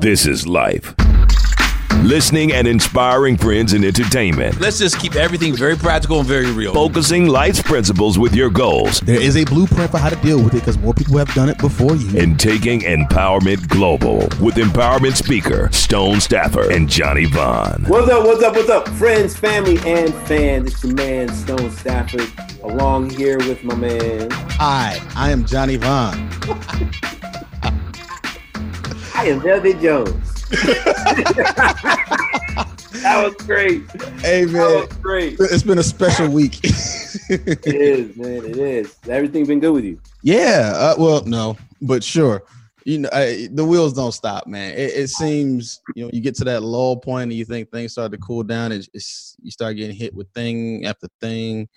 This is life. Listening and inspiring friends in entertainment. Let's just keep everything very practical and very real. Focusing life's principles with your goals. There is a blueprint for how to deal with it because more people have done it before you. And taking empowerment global with empowerment speaker Stone Stafford and Johnny Vaughn. What's up, what's up, what's up, friends, family, and fans? It's your man, Stone Stafford, along here with my man. Hi, I am Johnny Vaughn. I am Velvet Jones. that was great. Hey man, That was great. it's been a special week. It is, man. It is. Everything been good with you? yeah, uh, well, no, but sure. You know, I, the wheels don't stop, man. It, it seems you know you get to that low point and you think things start to cool down. It's, it's you start getting hit with thing after thing.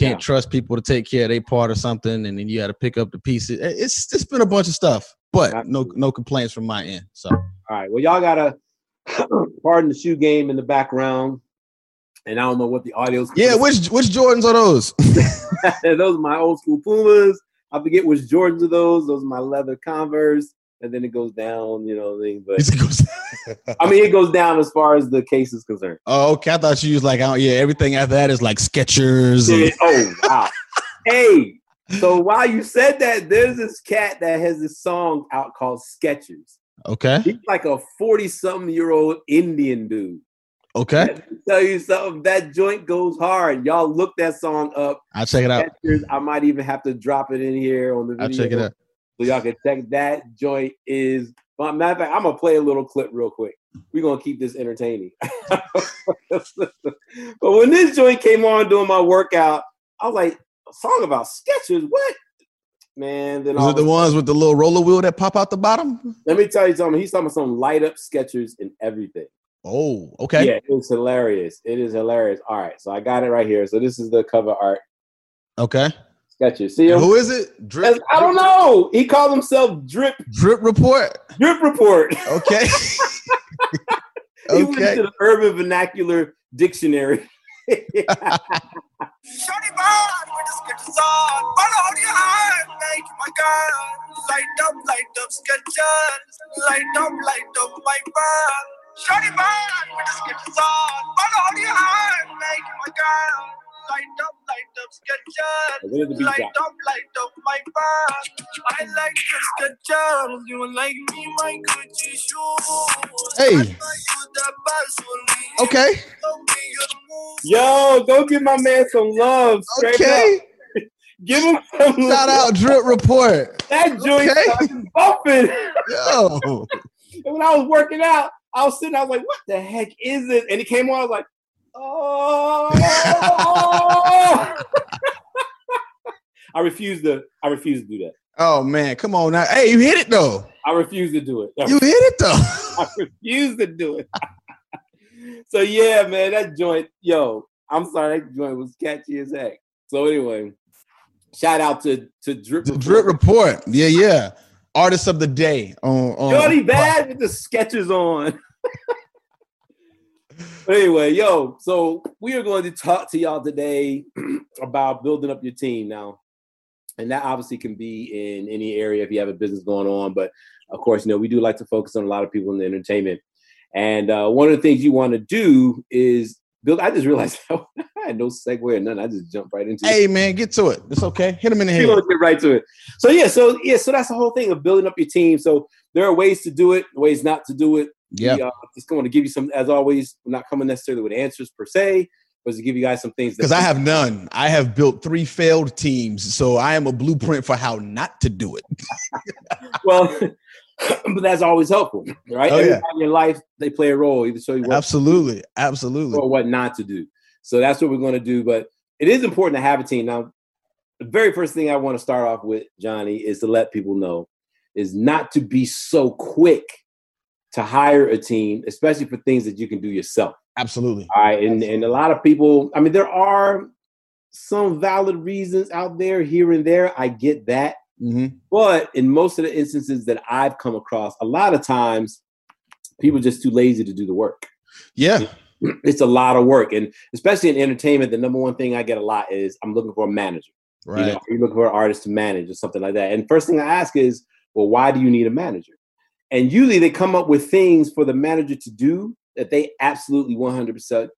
Can't Yeah. trust people to take care of their part or something, and then you got to pick up the pieces. It's it's been a bunch of stuff, but no no complaints from my end. So All right. Well, y'all got to pardon the shoe game in the background. And I don't know what the audio's. yeah, which which Jordans are those? those are my old school Pumas. I forget which Jordans are those. Those are my leather Converse. And then it goes down, you know. Thing. But It goes- I mean, it goes down as far as the case is concerned. oh, okay. I thought you was like, oh, yeah, everything after that is like Skechers. and- oh wow. hey, so while you said that, there's this cat that has this song out called Skechers. Okay, He's like a 40 something year old Indian dude. okay. Let me tell you something, that joint goes hard. Y'all look that song up. I'll check it out. Skechers, I might even have to drop it in here on the video. I'll check it out. So y'all can check that joint is well, matter of fact, I'm gonna play a little clip real quick. We're gonna keep this entertaining. but when this joint came on doing my workout, I was like, a song about Skechers? What? Man, then Was it the ones with the little roller wheel that pop out the bottom? let me tell you something. He's talking about some light up Skechers and everything. Oh, okay. Yeah, it's hilarious. It is hilarious. All right, so I got it right here. So this is the cover art Okay. Sketches. See him? Who is it? Drip. I don't know. He called himself Drip Drip report. Drip Report. Okay. He went okay. to the Urban Vernacular Dictionary. Shorty bad with the Skechers on. Follow your hand, make my girl. Light up, light up Skechers. Light up, light up my band. Shorty bad with the Skechers on. Follow your hand, make my girl. Light up, light up Where did the Skechers. beat Light drop? up, light up my band. I like the Skechers. You like me, my Gucci shoes. Hey. I like you that Vaseline. Okay. Don't be your move. Yo, go give my man some love. Okay. up. Give him some Shout love. out Drip report. That joint Okay. started bumping. Yo. and when I was working out, I was sitting, I was like, what the heck is this? And it came on, I was like, oh. I refuse to, I refuse to do that. Oh man, come on now. Hey, you hit it though. I refuse to do it. You hit it though. I refuse to do it. so yeah, man, that joint, yo, I'm sorry, that joint was catchy as heck. So anyway, shout out to to Drip. The Drip report. Yeah, yeah. Artist of the day on, on Shorty bad with the Skechers on. Anyway, yo, so we are going to talk to y'all today about building up your team now. And that obviously can be in any area if you have a business going on. But of course, you know, we do like to focus on a lot of people in the entertainment. And uh, one of the things you want to do is build. I just realized I had no segue or nothing. I just jumped right into it. Hey man, get to it. It's okay. Hit him in the head. get right to it. So yeah, so yeah, so that's the whole thing of building up your team. So there are ways to do it, ways not to do it. Yeah. We, uh, just going to give you some, as always, we're not coming necessarily with answers per se, but to give you guys some things. Because I have none. I have built three failed teams, so I am a blueprint for how not to do it. well, but that's always helpful, right? Oh, yeah. In your life, they play a role, either show you what Absolutely, absolutely. or what not to do. So that's what we're going to do. But it is important to have a team. Now, the very first thing I want to start off with, Johnny, is to let people know is not to be so quick to hire a team, especially for things that you can do yourself. Absolutely. All right. And, and a lot of people, I mean, there are some valid reasons out there here and there. I get that. hmm But in most of the instances that I've come across, a lot of times people are just too lazy to do the work. Yeah. It's a lot of work. And especially in entertainment, the number one thing I get a lot is I'm looking for a manager. You Right. know, you're looking for an artist to manage or something like that. And first thing I ask is, well, why do you need a manager? And usually they come up with things for the manager to do that they absolutely 100%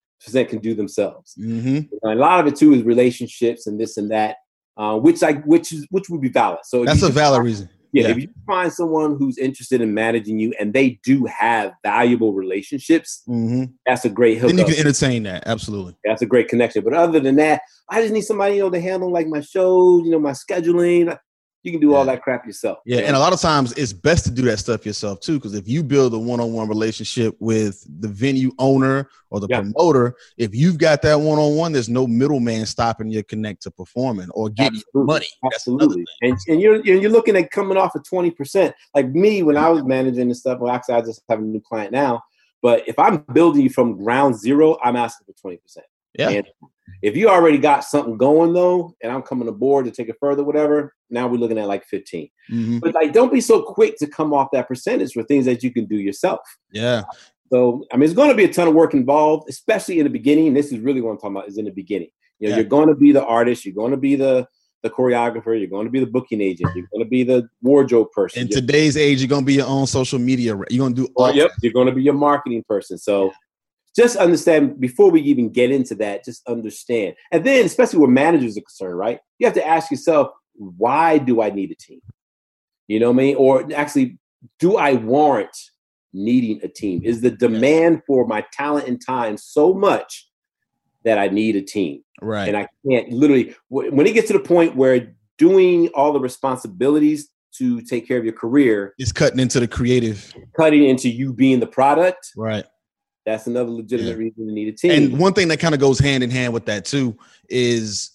can do themselves. hmm And a lot of it too is relationships and this and that, uh, which I which is which would be valid. So That's a valid find- reason. Yeah, Yeah. if you find someone who's interested in managing you and they do have valuable relationships, hmm that's a great hook. Then you can entertain that. Absolutely. That's a great connection. But other than that, I just need somebody, you know, to handle like my shows, you know, my scheduling. You can do all that crap yourself. Yeah, and a lot of times it's best to do that stuff yourself too, because if you build a one-on-one relationship with the venue owner or the Yeah. promoter, if you've got that one-on-one, there's no middleman stopping your connect to performing or getting Absolutely. money. Absolutely. And, and you're you're you're looking at coming off of 20%. Like me, when I was managing and stuff, well, actually, I just have a new client now. But if I'm building you from ground zero, I'm asking for 20%. Yeah. And if you already got something going though, and I'm coming aboard to take it further, whatever, now we're looking at like 15. Mhm. But like, don't be so quick to come off that percentage for things that you can do yourself. Yeah, So, I mean, it's going to be a ton of work involved, especially in the beginning. And this is really what I'm talking about is in the beginning. You know, Yeah. you're going to be the artist, you're going to be the the choreographer, you're going to be the booking agent, you're going to be the wardrobe person. in today's age, you're gonna be your own social media. You're gonna do all. or, yep, you're going to be your marketing person. So, just understand before we even get into that, just understand. And then, especially where managers are concerned, right? You have to ask yourself, why do I need a team? You know what I mean? Or actually, do I warrant needing a team? Is the demand for my talent and time so much that I need a team? right. And I can't literally, when it gets to the point where doing all the responsibilities to take care of your career, is cutting into the creative. cutting into you being the product, Right. That's another legitimate Yeah. reason to need a team. And one thing that kind of goes hand in hand with that too is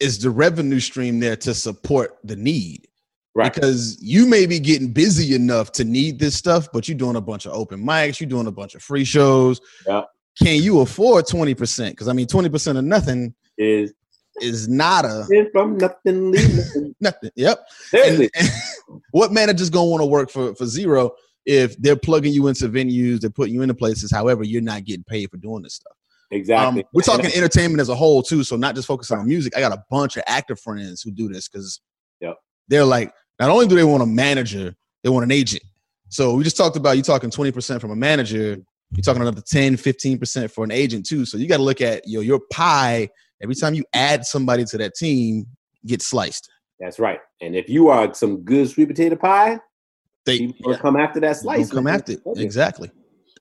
is the revenue stream there to support the need. right. Because you may be getting busy enough to need this stuff, but you're doing a bunch of open mics, you're doing a bunch of free shows. Yeah. Can you afford 20%? Because I mean 20% of nothing Is is not a from nothing, nothing. nothing. Yep. Seriously. And- and what manager's gonna want to work for for zero if they're plugging you into venues, they're putting you into places, however, you're not getting paid for doing this stuff. exactly. Um, we're talking entertainment as a whole too, so not just focusing on music. I got a bunch of actor friends who do this because Yep. they're like, not only do they want a manager, they want an agent. So we just talked about you talking 20% from a manager, you're talking another 10, 15% for an agent too. So you got to look at your your pie every time you add somebody to that team, get sliced. That's right. And if you are some good sweet potato pie, They will come after that yeah, slice. come after it. Okay. Exactly.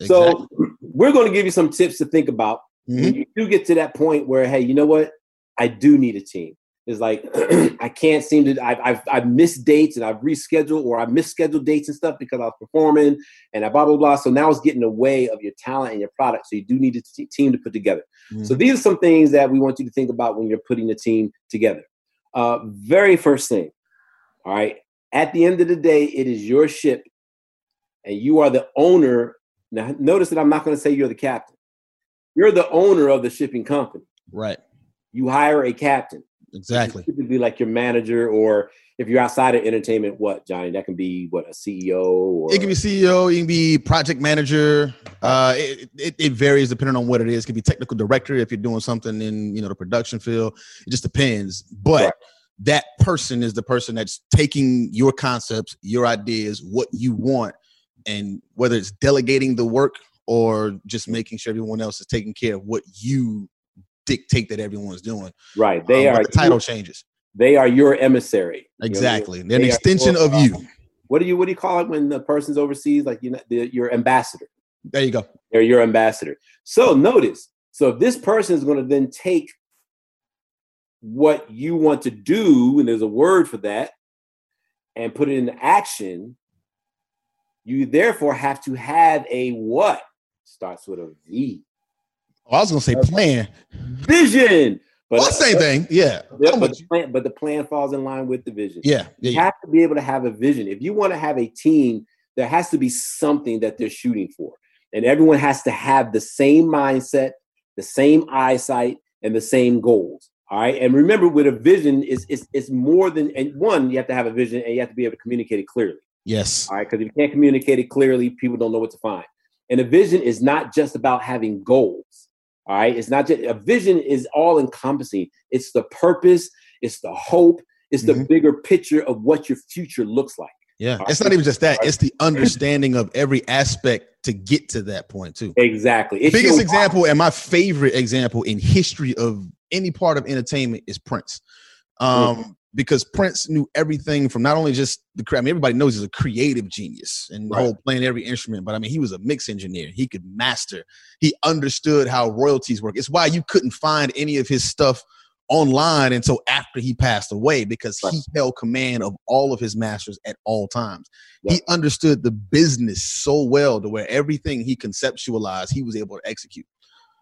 So Exactly. we're going to give you some tips to think about Mhm. when you do get to that point where, hey, you know what? I do need a team. It's like I can't seem to. I've, I've I've missed dates and I've rescheduled or I misscheduled dates and stuff because I was performing and I blah blah blah. So now it's getting in the way of your talent and your product. So you do need a t- team to put together. So Mhm. these are some things that we want you to think about when you're putting a team together. Uh, very first thing, all right. At the end of the day, it is your ship, and you are the owner. Now, notice that I'm not going to say you're the captain. You're the owner of the shipping company. right. You hire a captain. Exactly. Typically, like your manager, or if you're outside of entertainment, what Johnny? That can be what a CEO or It can be CEO, it can be project manager. Uh, it, it, it varies depending on what it is. It can be technical director if you're doing something in you know the production field. It just depends. But Right. That person is the person that's taking your concepts, your ideas, what you want, and whether it's delegating the work or just making sure everyone else is taking care of what you dictate that everyone's doing. right. They Um, are the title changes. They are your emissary. You know, Exactly. They're an they are extension your, of you. What do you what do you call it when the person's overseas? Like you know, the, your ambassador. There you go. They're your ambassador. So notice, so if this person is going to then take what you want to do, and there's a word for that, and put it into action, you therefore have to have a what? Starts with a V. Oh, I was gonna say plan. Vision. But Well, same thing. Yeah. Yeah, but, the plan, but the plan falls in line with the vision. Yeah. Yeah. You yeah. have to be able to have a vision. If you want to have a team, there has to be something that they're shooting for. And everyone has to have the same mindset, the same eyesight, and the same goals. All right. And remember, with a vision, is it's, it's more than and one, you have to have a vision and you have to be able to communicate it clearly. Yes. All right. Because if you can't communicate it clearly, people don't know what to find. And a vision is not just about having goals. All right. It's not just a vision is all encompassing. It's the purpose, it's the hope, it's the Mhm. bigger picture of what your future looks like. Yeah, it's not even just that; it's the understanding of every aspect to get to that point too. Exactly. It's Biggest example and my favorite example in history of any part of entertainment is Prince, um, because Prince knew everything from not only just the. cra- I mean, everybody knows he's a creative genius and the Right. whole playing every instrument, but I mean, he was a mix engineer. He could master. He understood how royalties work. It's why you couldn't find any of his stuff online until after he passed away because Right. he held command of all of his masters at all times. He understood the business so well to where everything he conceptualized, he was able to execute.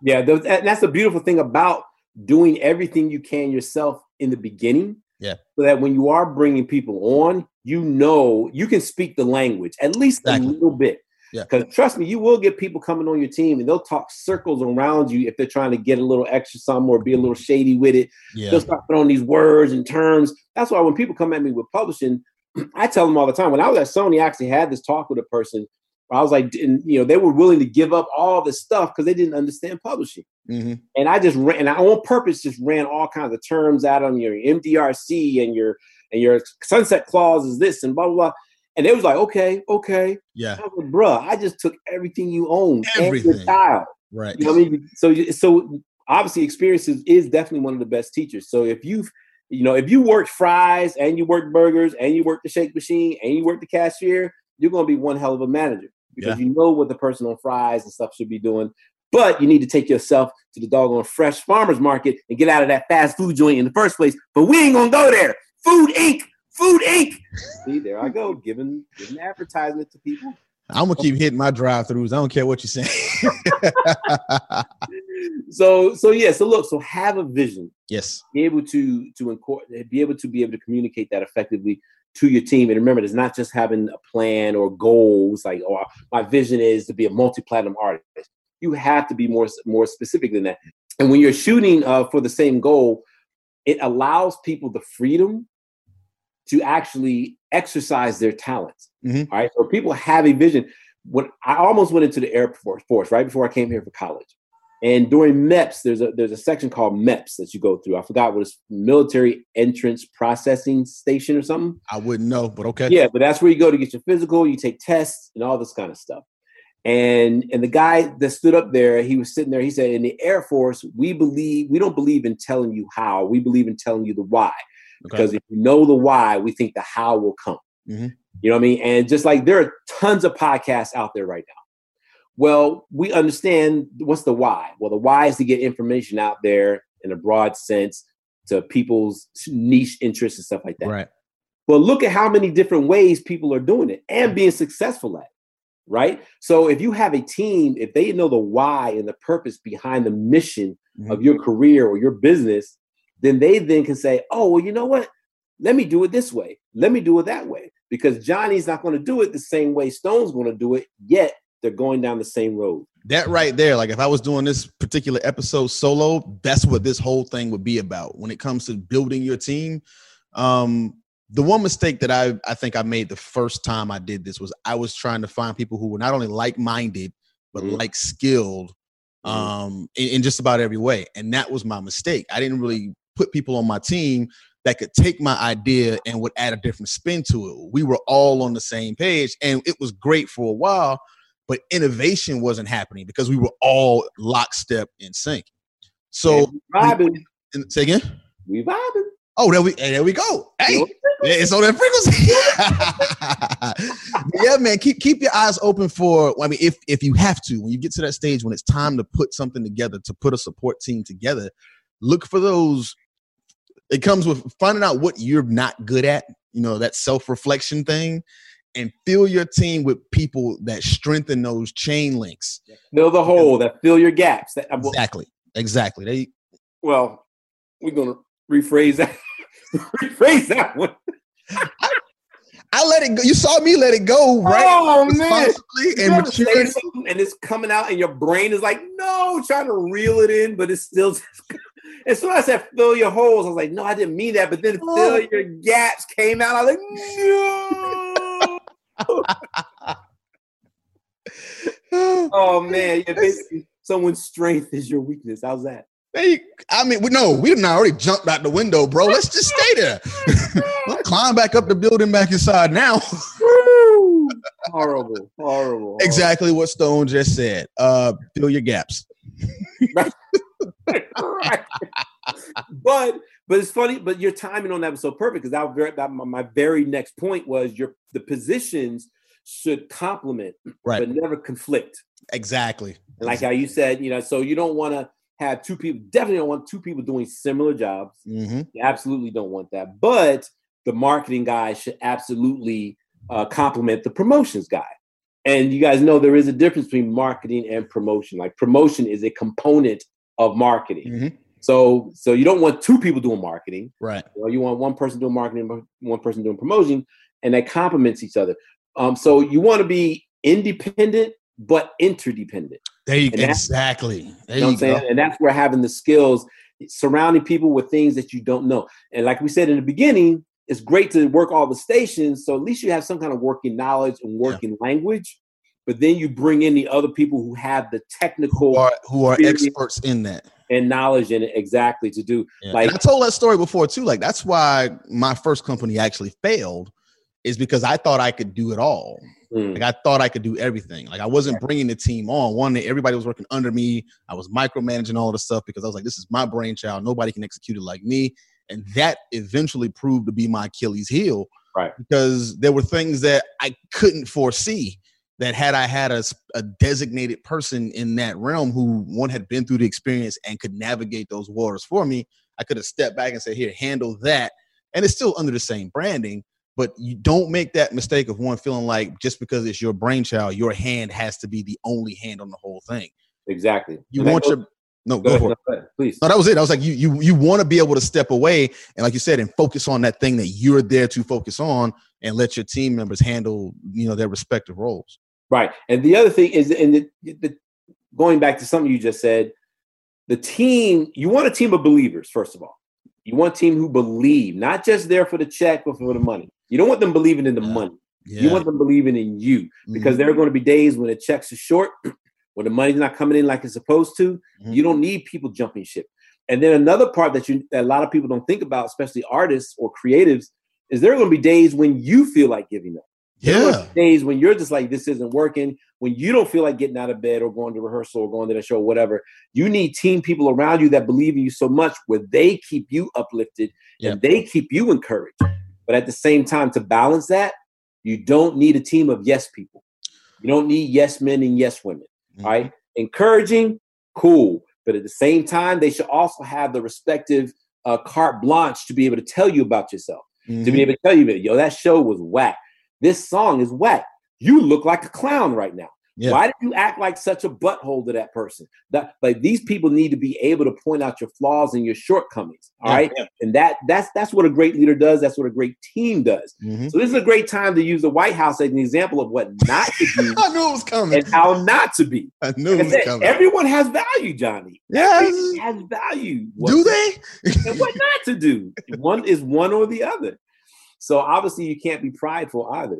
Yeah, that's the beautiful thing about doing everything you can yourself in the beginning. Yeah. So that when you are bringing people on, you know you can speak the language at least Exactly. a little bit. Yeah. Because trust me, you will get people coming on your team and they'll talk circles around you if they're trying to get a little extra something or be a little mm-hmm. shady with it. Yeah. They'll start throwing these words and terms. That's why when people come at me with publishing, I tell them all the time. When I was at Sony, I actually had this talk with a person. Where I was like, and, you know, they were willing to give up all this stuff because they didn't understand publishing. Hmm And I just ran, and I on purpose just ran all kinds of terms at them. Your MDRC and your and your sunset clause is this and blah blah blah. And they was like, okay, okay. Yeah. I like, bruh, I just took everything you own and your Everything. child. Right. You know what I mean? So, so obviously, experiences is definitely one of the best teachers. So if you've, you know, if you worked fries and you worked burgers and you worked the shake machine and you worked the cashier, you're going to be one hell of a manager because you know what the person on fries and stuff should be doing. But you need to take yourself to the doggone fresh farmers market and get out of that fast food joint in the first place. But we ain't gonna go there. Food Inc. Food Inc. See, there I go, giving giving advertisement to people. I'm gonna keep hitting my drive-throughs. I don't care what you're saying. So so yeah, so look, so have a vision. yes. be able to to incorporate, be able to be able to communicate that effectively to your team. And remember, it's not just having a plan or goals. Like, oh, my vision is to be a multi-platinum artist. You have to be more more specific than that. And when you're shooting uh, for the same goal, it allows people the freedom to actually exercise their talents. Mhm. All right, so people have a vision. When I almost went into the Air Force, Force right before I came here for college. And during MEPS, there's a there's a section called MEPS that you go through. I forgot what it's military entrance processing station or something. I wouldn't know, but okay. Yeah, but that's where you go to get your physical, you take tests and all this kind of stuff. And and the guy that stood up there, he was sitting there, he said, in the Air Force, we believe we don't believe in telling you how, we believe in telling you the why. Because if you know the why, we think the how will come. Mhm. You know what I mean? And just like there are tons of podcasts out there right now. Well, we understand what's the why. Well, the why is to get information out there in a broad sense to people's niche interests and stuff like that. Right. But look at how many different ways people are doing it and being successful at it. Right. So if you have a team, if they know the why and the purpose behind the mission Mhm. of your career or your business, then they then can say, oh, well, you know what? Let me do it this way. Let me do it that way. Because Johnny's not going to do it the same way Stone's going to do it, yet they're going down the same road. That right there, like if I was doing this particular episode solo, that's what this whole thing would be about. When it comes to building your team, um, the one mistake that I I think I made the first time I did this was I was trying to find people who were not only like-minded but Mhm. like skilled Mhm. um in, in just about every way. And that was my mistake. I didn't really put people on my team that could take my idea and would add a different spin to it. We were all on the same page and it was great for a while, but innovation wasn't happening because we were all lockstep in sync. So And we vibing, and- say again. we vibing. Oh, there we hey, there we go. Hey, it's on that frequency. yeah, man. Keep keep your eyes open for. I mean, if if you have to, when you get to that stage when it's time to put something together, to put a support team together, look for those. It comes with finding out what you're not good at. You know that self reflection thing, and fill your team with people that strengthen those chain links. Fill the hole that fill your gaps. That, Exactly. Exactly. They well, we're gonna rephrase that. Rephrase that one. I let it go. You saw me let it go, right? Oh man, and ever say maturity. and it's coming out, and your brain is like, no, trying to reel it in, but it's still. As soon as I said fill your holes, I was like, no, I didn't mean that. But then Oh. fill your gaps came out. I was like, no. oh man, yeah, basically, someone's strength is your weakness. How's that? They, I mean, we no, we didn't already jumped out the window, bro. Let's just stay there. Let's climb back up the building back inside now. horrible, horrible. exactly what Stone just said. Uh, fill your gaps. right. but but it's funny. But your timing on that was so perfect because that, was very, that my, my very next point was your the positions should complement Right. but never conflict. Exactly. And like how you said, you know, so you don't want to have two people. Definitely don't want two people doing similar jobs. hmm You absolutely don't want that. But the marketing guy should absolutely uh, complement the promotions guy. And you guys know there is a difference between marketing and promotion. Like promotion is a component of marketing. Mhm. So so you don't want two people doing marketing. Right. You, know, you want one person doing marketing, one person doing promotion, and that complements each other. Um, so you want to be independent but interdependent. There you And exactly. There You know what I'm saying? And that's where having the skills, surrounding people with things that you don't know. And like we said in the beginning, it's great to work all the stations. So at least you have some kind of working knowledge and working language. But then you bring in the other people who have the Who technical are who are experts in that? and knowledge in it exactly to do. Yeah. Like- and I told that story before too. Like that's why my first company actually failed, is because I thought I could do it all. Mm, Like I thought I could do everything. Like I wasn't bringing the team on. One, that everybody was working under me. I was micromanaging all of the stuff because I was like, this is my brainchild. Nobody can execute it like me. And that eventually proved to be my Achilles heel. Right. Because there were things that I couldn't foresee that had I had a, a designated person in that realm who one had been through the experience and could navigate those waters for me, I could have stepped back and said, here, handle that. And it's still under the same branding, but you don't make that mistake of one feeling like just because it's your brainchild, your hand has to be the only hand on the whole thing. exactly. You And want goes- your no, go go ahead, for it. no, ahead, please. No, that was it. I was like, you you you want to be able to step away and, like you said, and focus on that thing that you're there to focus on, and let your team members handle you know their respective roles. Right. And the other thing is, and the, the, going back to something you just said, the team, you want a team of believers, first of all. You want a team who believe, not just there for the check or for the money. You don't want them believing in the Yeah. money. Yeah, You want them believing in you because Mhm. there are going to be days when the checks are short, when the money's not coming in like it's supposed to. Mhm. You don't need people jumping ship. And then another part that you that a lot of people don't think about, especially artists or creatives, is there are going to be days when you feel like giving up. Yeah, days when you're just like this isn't working when you don't feel like getting out of bed or going to rehearsal or going to the show or whatever you need team people around you that believe in you so much where they keep you uplifted and they keep you encouraged but at the same time to balance that you don't need a team of yes people. You don't need yes men and yes women Mhm. all right? Encouraging cool. But at the same time they should also have the respective uh, carte blanche to be able to tell you about yourself to Mhm. be able to tell you that yo that show was whack. This song is whack. You look like a clown right now Yeah. why did you act like such a butthole to that person that like these people need to be able to point out your flaws and your shortcomings all Yeah. right and that that's that's what a great leader does that's what a great team does Mhm. so this is a great time to use the white house as an example of what not to do I knew it was coming. and how not to be I knew like it was said, coming. everyone has value johnny yes. Everyone has value What Do they? and what not to do. One is one or the other. So obviously you can't be prideful either.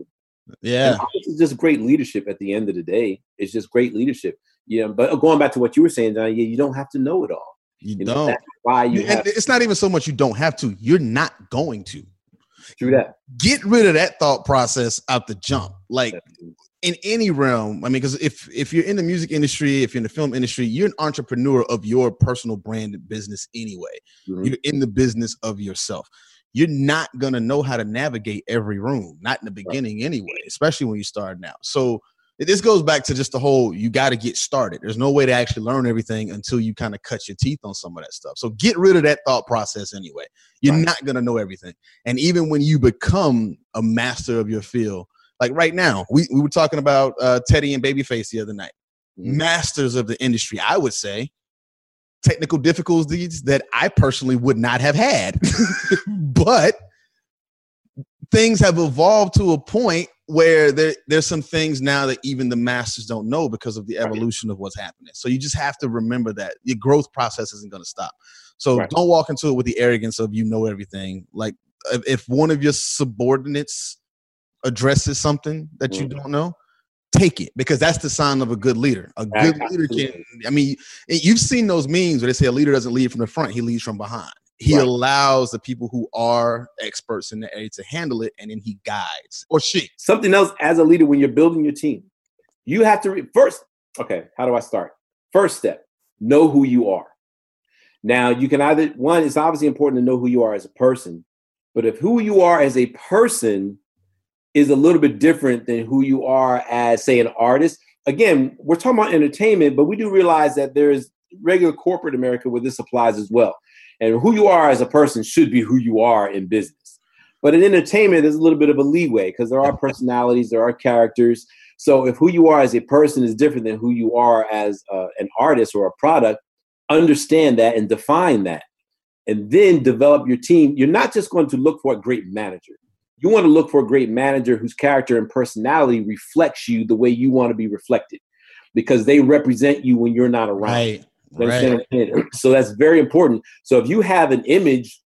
Yeah. It's just great leadership at the end of the day. It's just great leadership. Yeah, but going back to what you were saying, Johnny, yeah, you don't have to know it all. You, You know, don't. that's why you and have it's not even so much you don't have to. You're not going to. through that. Get rid of that thought process out the jump. Like in any realm. I mean, because if if you're in the music industry, if you're in the film industry, you're an entrepreneur of your personal brand business anyway. Mhm. You're in the business of yourself. You're not gonna know how to navigate every room, not in the beginning anyway, especially when you start now. So this goes back to just the whole you got to get started. There's no way to actually learn everything until you kind of cut your teeth on some of that stuff. So get rid of that thought process anyway. You're Right. not gonna know everything. And even when you become a master of your field, like right now, we, we were talking about uh, Teddy and Babyface the other night. Mhm. Masters of the industry, I would say. Technical difficulties that I personally would not have had. but things have evolved to a point where there, there's some things now that even the masters don't know because of the evolution of what's happening. So you just have to remember that your growth process isn't going to stop. So Right. don't walk into it with the arrogance of you know everything. Like if, one of your subordinates addresses something that you Mhm. don't know, take it because that's the sign of a good leader. A good leader can. I mean, you've seen those memes where they say a leader doesn't lead from the front; he leads from behind. He Right. allows the people who are experts in the area to handle it, and then he guides or she. something else as a leader when you're building your team you have to re- first okay how do i start first step know who you are now you can either one it's obviously important to know who you are as a person but if who you are as a person is a little bit different than who you are as say an artist. Again we're talking about entertainment but we do realize that there's regular corporate america where this applies as well. And who you are as a person should be who you are in business. But in entertainment there's a little bit of a leeway because there are personalities there are characters. So if who you are as a person is different than who you are as uh, an artist or a product understand that and define that. And then develop your team. You're not just going to look for a great manager you want to look for a great manager whose character and personality reflects you the way you want to be reflected because they represent you when you're not around Right. you understand what I'm saying? So that's very important. So if you have an image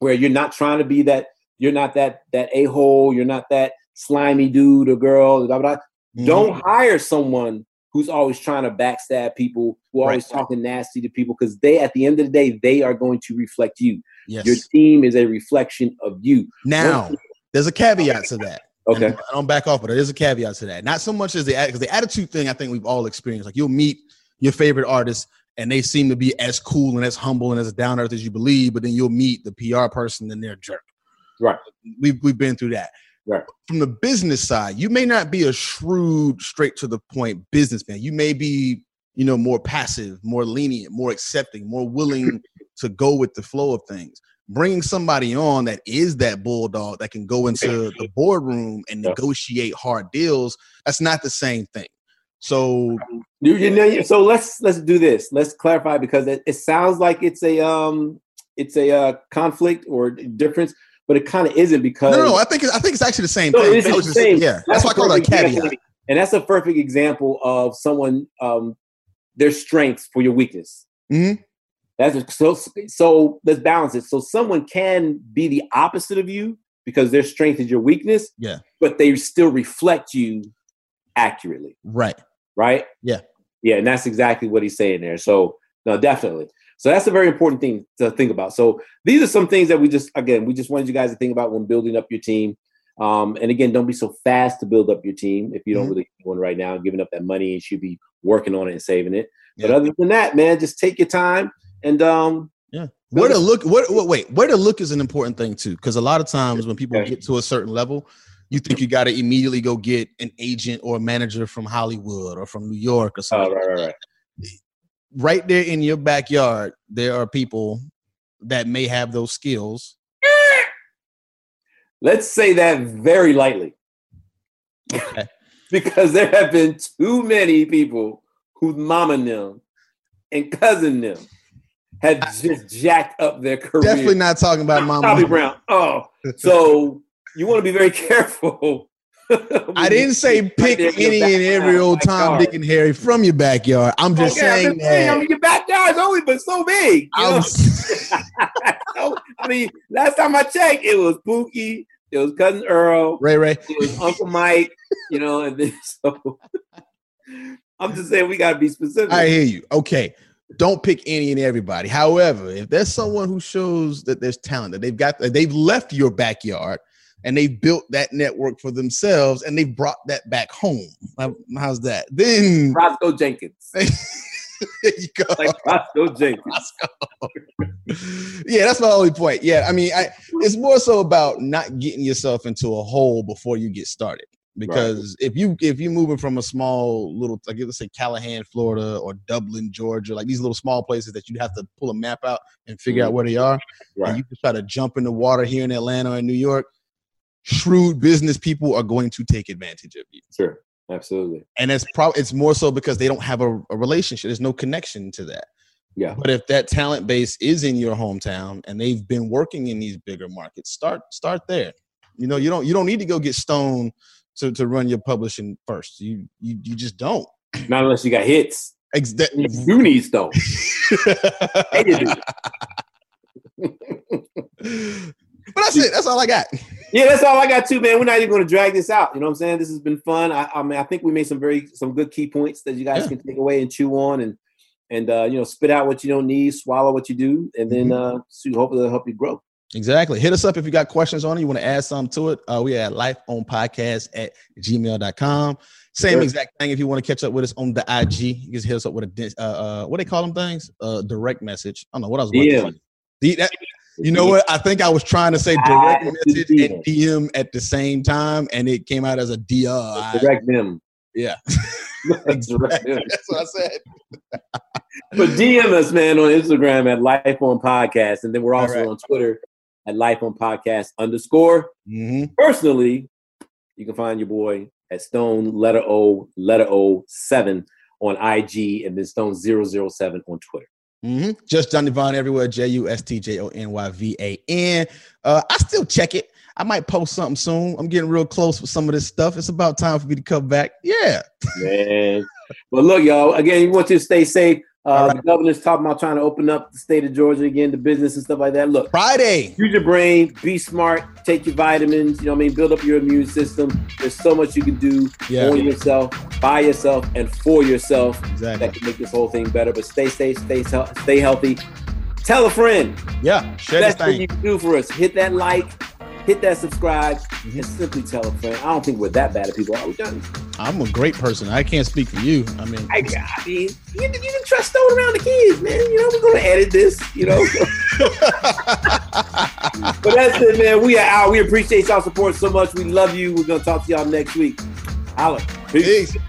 where you're not trying to be that, you're not that that a hole, you're not that slimy dude or girl, blah, blah, blah, Mhm. don't hire someone who's always trying to backstab people, who are Right. always talking nasty to people, because they, at the end of the day, they are going to reflect you. Yes. Your team is a reflection of you. now, there's a caveat to that. Okay. And I don't back off, but there is a caveat to that. Not so much as the because the attitude thing. I think we've all experienced. Like you'll meet your favorite artist, and they seem to be as cool and as humble and as down earth as you believe. But then you'll meet the PR person, and they're a jerk. Right. We've we've been through that. Right. From the business side, you may not be a shrewd, straight to the point businessman. You may be, you know, more passive, more lenient, more accepting, more willing to go with the flow of things bringing somebody on that is that bulldog that can go into the boardroom and negotiate hard deals that's not the same thing so You, you know, so let's let's do this. Let's clarify because it, it sounds like it's a um it's a uh, conflict or difference, but it kind of isn't because no, no, no i think i think it's actually the same No, thing it is I the just- same. yeah that's why i call it a caveat. And that's a perfect example of someone um their strengths for your weakness. Mhm. That's so so let's balance it. So someone can be the opposite of you because their strength is your weakness. Yeah. But they still reflect you accurately, right right? Yeah. Yeah, and that's exactly what he's saying there. So no, definitely. So that's a very important thing to think about. So these are some things that we just again we just wanted you guys to think about when building up your team. Um, and again, don't be so fast to build up your team if you don't Mhm. really need one right now, giving up that money and should be working on it and saving it. But other than that, man, just take your time and um yeah, where to look what, what wait where to look is an important thing too because a lot of times when people get to a certain level you think you got to immediately go get an agent or a manager from hollywood or from new york or oh, something right, right, right. right there in your backyard, there are people that may have those skills. Let's say that very lightly. Okay. because there have been too many people whose mama and them and cousin them had just jacked up their career. Definitely not talking about my Bobby. Brown. Oh, so you want to be very careful. I didn't say pick Right any and every old Tom. Dick, and Harry from your backyard. I'm just Okay, saying saying, I that. mean, your backyard's only been so big. You I'm- know? So, I mean, last time I checked, it was Pookie, it was cousin Earl, Ray Ray. it was Uncle Mike, you know, and then so I'm just saying we gotta be specific. I hear you. Okay. Don't pick any and everybody. However, if there's someone who shows that there's talent, that they've got, that they've left your backyard and they've built that network for themselves and they've brought that back home. How's that? Then Roscoe Jenkins. there you go. Like Roscoe Jenkins. yeah, that's my only point. Yeah, I mean, I it's more so about not getting yourself into a hole before you get started. Because if you if you're moving from a small little like let's say Callahan, Florida, or Dublin, Georgia, like these little small places that you'd have to pull a map out and figure out mm-hmm. where they are, and you just try to jump in the water here in Atlanta or in New York, shrewd business people are going to take advantage of you. Sure. Absolutely. And it's probably it's more so because they don't have a, a relationship. There's no connection to that. Yeah. But if that talent base is in your hometown and they've been working in these bigger markets, start start there. You know, you don't you don't need to go get Stone to, to run your publishing first. You you you just don't. Not unless you got hits. Ex- that- You need stone. Hey, you do. but that's it. That's all I got. yeah, that's all I got too, man. We're not even going to drag this out. You know what I'm saying? This has been fun. I, I mean, I think we made some very some good key points that you guys Yeah. can take away and chew on, and and uh, you know, spit out what you don't need, swallow what you do, and then Mm-hmm. uh, so hopefully it'll help you grow. Exactly. Hit us up if you got questions on it. You want to add something to it. Uh, we are at life on podcast at gmail.com. Same Sure. exact thing. If you want to catch up with us on the IG, you just hit us up with a uh, uh what they call them things? Uh direct message. I don't know what I was about to say. The- that- you know what? I think I was trying to say direct Ah, message and DM at the same time, and it came out as a DR. Direct them. Yeah. That's what I said. But DM us, man, on Instagram at Life on Podcast, and then we're also Alright. on Twitter at Life on Podcast underscore. hmm Personally, you can find your boy at Stone letter O letter O seven on IG, and then Stone 007 on Twitter. hmm Just Johnny Vaughn everywhere. J U S T J O N Y V A N. Uh, I still check it. I might post something soon. I'm getting real close with some of this stuff. It's about time for me to come back. Yeah. Man, but look, y'all. Again, you want you to stay safe. Uh, right. The governor's talking about trying to open up the state of Georgia again to business and stuff like that. Look, Friday. use your brain, be smart, take your vitamins, you know what I mean? Build up your immune system. There's so much you can do Yeah. on yourself, by yourself, and for yourself Exactly. that can make this whole thing better. But stay safe, stay, stay healthy. Tell a friend. Yeah. Share thing thing. you can do for us. Hit that like, hit that subscribe, Mm-hmm. and simply tell a friend. I don't think we're that bad at people. Are we done? I'm a great person. I can't speak for you. I mean, I, I mean, you, you can trust Stone around the kids, man. You know, we're gonna edit this, you know. but that's it, man. We are out. We appreciate y'all support so much. We love you. We're gonna talk to y'all next week. Holla. Peace. peace.